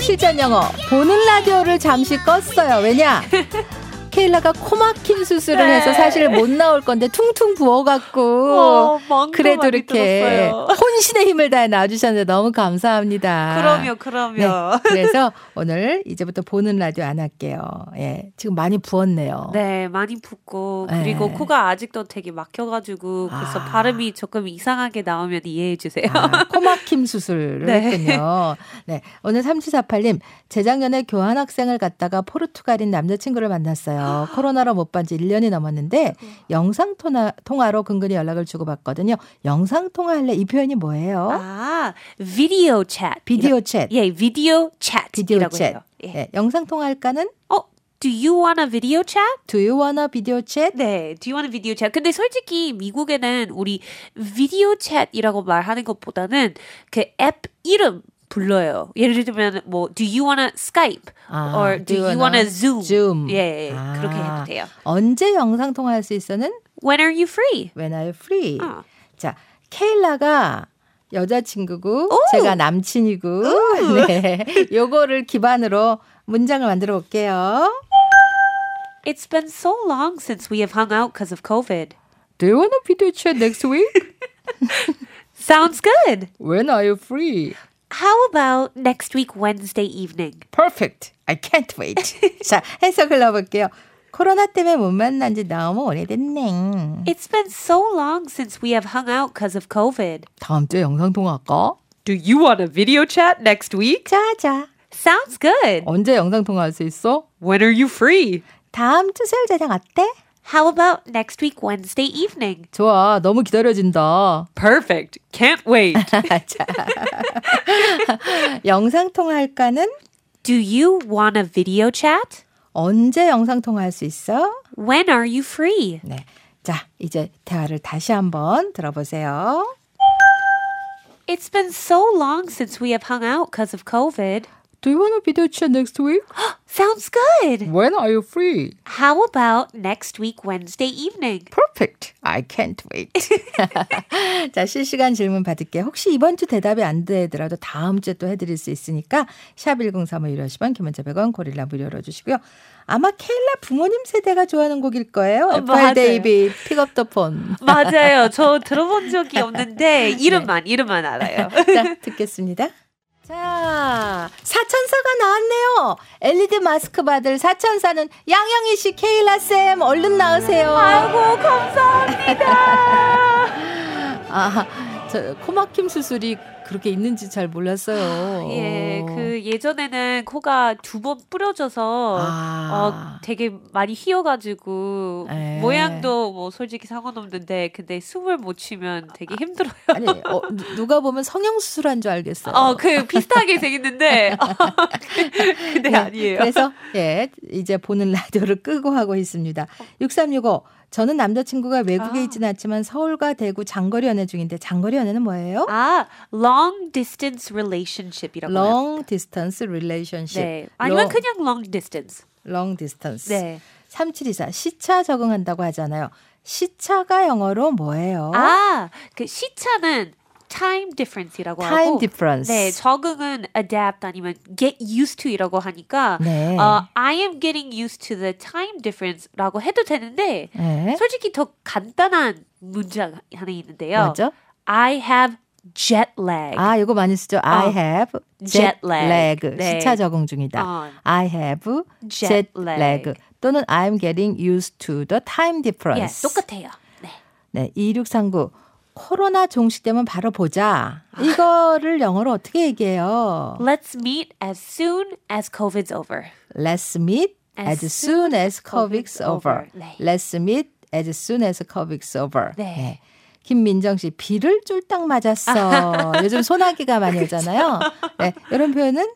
실전 영어 보는 라디오를 잠시 껐어요. 왜냐? 케일라가 코막힘 수술을 네. 해서 사실 못 나올 건데 퉁퉁 부어갖고 어, 그래도 이렇게 혼신의 힘을 다해 나와주셨는데 너무 감사합니다. 그럼요, 그럼요. 네, 그래서 오늘 이제부터 보는 라디오 안 할게요. 예, 지금 많이 부었네요. 네, 많이 붓고 그리고 네. 코가 아직도 되게 막혀가지고 그래서 아. 발음이 조금 이상하게 나오면 이해해 주세요. 아, 코 막힘 수술을 네. 했군요. 네, 오늘 3748님 재작년에 교환학생을 갔다가 포르투갈인 남자친구를 만났어요. 코로나로 못 본 지 1년이 넘었는데 영상 통화, 통화로 근근히 연락을 주고받거든요. 영상 통화할래 이 표현이 뭐예요? 아, 비디오 챗. 비디오 챗. 예, 비디오 챗. 비디오 챗. 예. 예. 영상 통화할까는? 어, Do you want a video chat? Do you want a video chat? 네, Do you want a video chat? 근데 솔직히 미국에는 우리 video chat이라고 말하는 것보다는 그 앱 이름 불러요. 예를 들면 뭐 Do you wanna Skype? 아, or Do, do you wanna, wanna Zoom? Zoom. 예, 예 아, 그렇게 해도 돼요. 언제 영상 통화할 수 있어는? When are you free? When are you free? 어. 자, 케일라가 여자친구고 오! 제가 남친이고 네. 요거를 기반으로 문장을 만들어 볼게요. It's been so long since we have hung out because of COVID. Do you want a video chat next week? Sounds good. When are you free? How about next week Wednesday evening? Perfect. I can't wait. 자, 해석을 넣어볼게요. 코로나 때문에 못 만난 지 너무 오래됐네. It's been so long since we have hung out because of COVID. 다음 주에 영상 통화할까? Do you want a video chat next week? 자자. Sounds good. 언제 영상 통화할 수 있어? When are you free? 다음 주 수요일 저녁 어때? How about next week Wednesday evening? 좋아. 너무 기다려진다. Perfect. Can't wait. 자. 영상 통화할까는? Do you want a video chat? 언제 영상 통화할 수 있어? When are you free? 네. 자, 이제 대화를 다시 한번 들어보세요. It's been so long since we have hung out because of COVID. Do you want a video chat next week? Sounds good. When are you free? How about next week Wednesday evening? Perfect. I can't wait. 자, 실시간 질문 받을게요. 혹시 이번 주 대답이 안 되더라도 다음 주에 또 해드릴 수 있으니까 샵 1035번 50원, 긴 문자 100원, 고릴라 무료로 주시고요. 아마 케일라 부모님 세대가 좋아하는 곡일 거예요. 어, F.R. David Pick Up the Phone. 맞아요. 저 들어본 적이 없는데 이름만 네. 이름만 알아요. 자, 듣겠습니다. 자, 사천사가 나왔네요. LED 마스크 받을 사천사는 양영희 씨, 케일라 쌤, 얼른 나오세요. 아이고, 감사합니다. 아, 저 코막힘 수술이 그렇게 있는지 잘 몰랐어요. 아, 예, 그 예전에는 코가 두 번 뿌려져서 아. 어, 되게 많이 휘어가지고 에. 예. 모양도 뭐 솔직히 상관없는데 근데 숨을 못 쉬면 되게 힘들어요. 아니 어, 누가 보면 성형 수술한 줄 알겠어요. 어, 그 비슷하게 생겼는데 근데 네, 아니에요. 그래서 예, 이제 보는 라디오를 끄고 하고 있습니다. 6365 저는 남자친구가 외국에 아. 있지는 않지만 서울과 대구 장거리 연애 중인데 장거리 연애는 뭐예요? 아, long distance relationship이라고 long 해요. distance relationship. 네. 아니면 long, 그냥 long distance. long distance. 네. 3724 시차 적응한다고 하잖아요. 시차가 영어로 뭐예요? 아, 그 시차는 time difference이라고 time 하고 difference. 네, 적응은 adapt 아니면 get used to이라고 하니까 네. 어, I am getting used to the time difference라고 해도 되는데 네. 솔직히 더 간단한 문장 하나 있는데요. 뭐죠? I have jet lag. 아, 이거 많이 쓰죠. I 어, have jet lag. 네. 시차 적응 중이다. 어. I have jet, jet lag. 또는 I'm getting used to the time difference. 예, 똑같아요. 네. 네, 2639. 코로나 종식되면 바로 보자. 이거를 영어로 어떻게 얘기해요? Let's meet as soon as COVID's over. Let's meet as, as soon as COVID's over. over. 네. Let's meet as soon as COVID's over. 네. 네. 김민정 씨, 비를 쫄딱 맞았어. 요즘 소나기가 많이 오잖아요. 네, 이런 표현은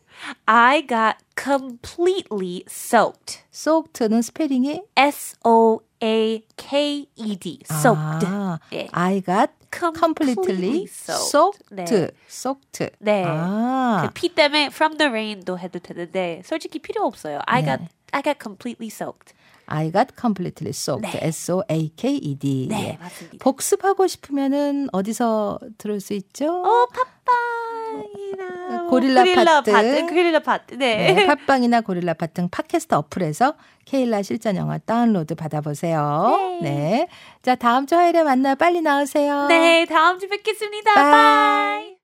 I got completely soaked. soaked는 스페링이 S O A K E D. soaked. 아, 예. I got completely soaked. 네. soaked. 네. 아. 그피 때문에 from the rain도 해도 되는데 솔직히 필요 없어요. I got I got completely soaked. I got completely soaked. 네. S O A K E D. 네, 맞습니다. 복습하고 싶으면은 어디서 들을 수 있죠? 오, 팟빵. 팟빵이나 고릴라, 고릴라 팟티, 팟티, 고릴라 팟티, 네. 네 팟빵이나 고릴라 팟티 등 팟캐스트 어플에서 케일라 실전 영어 다운로드 받아보세요. 네. 네. 자 다음 주 화요일에 만나 빨리 나오세요. 네, 다음 주 뵙겠습니다. Bye. Bye.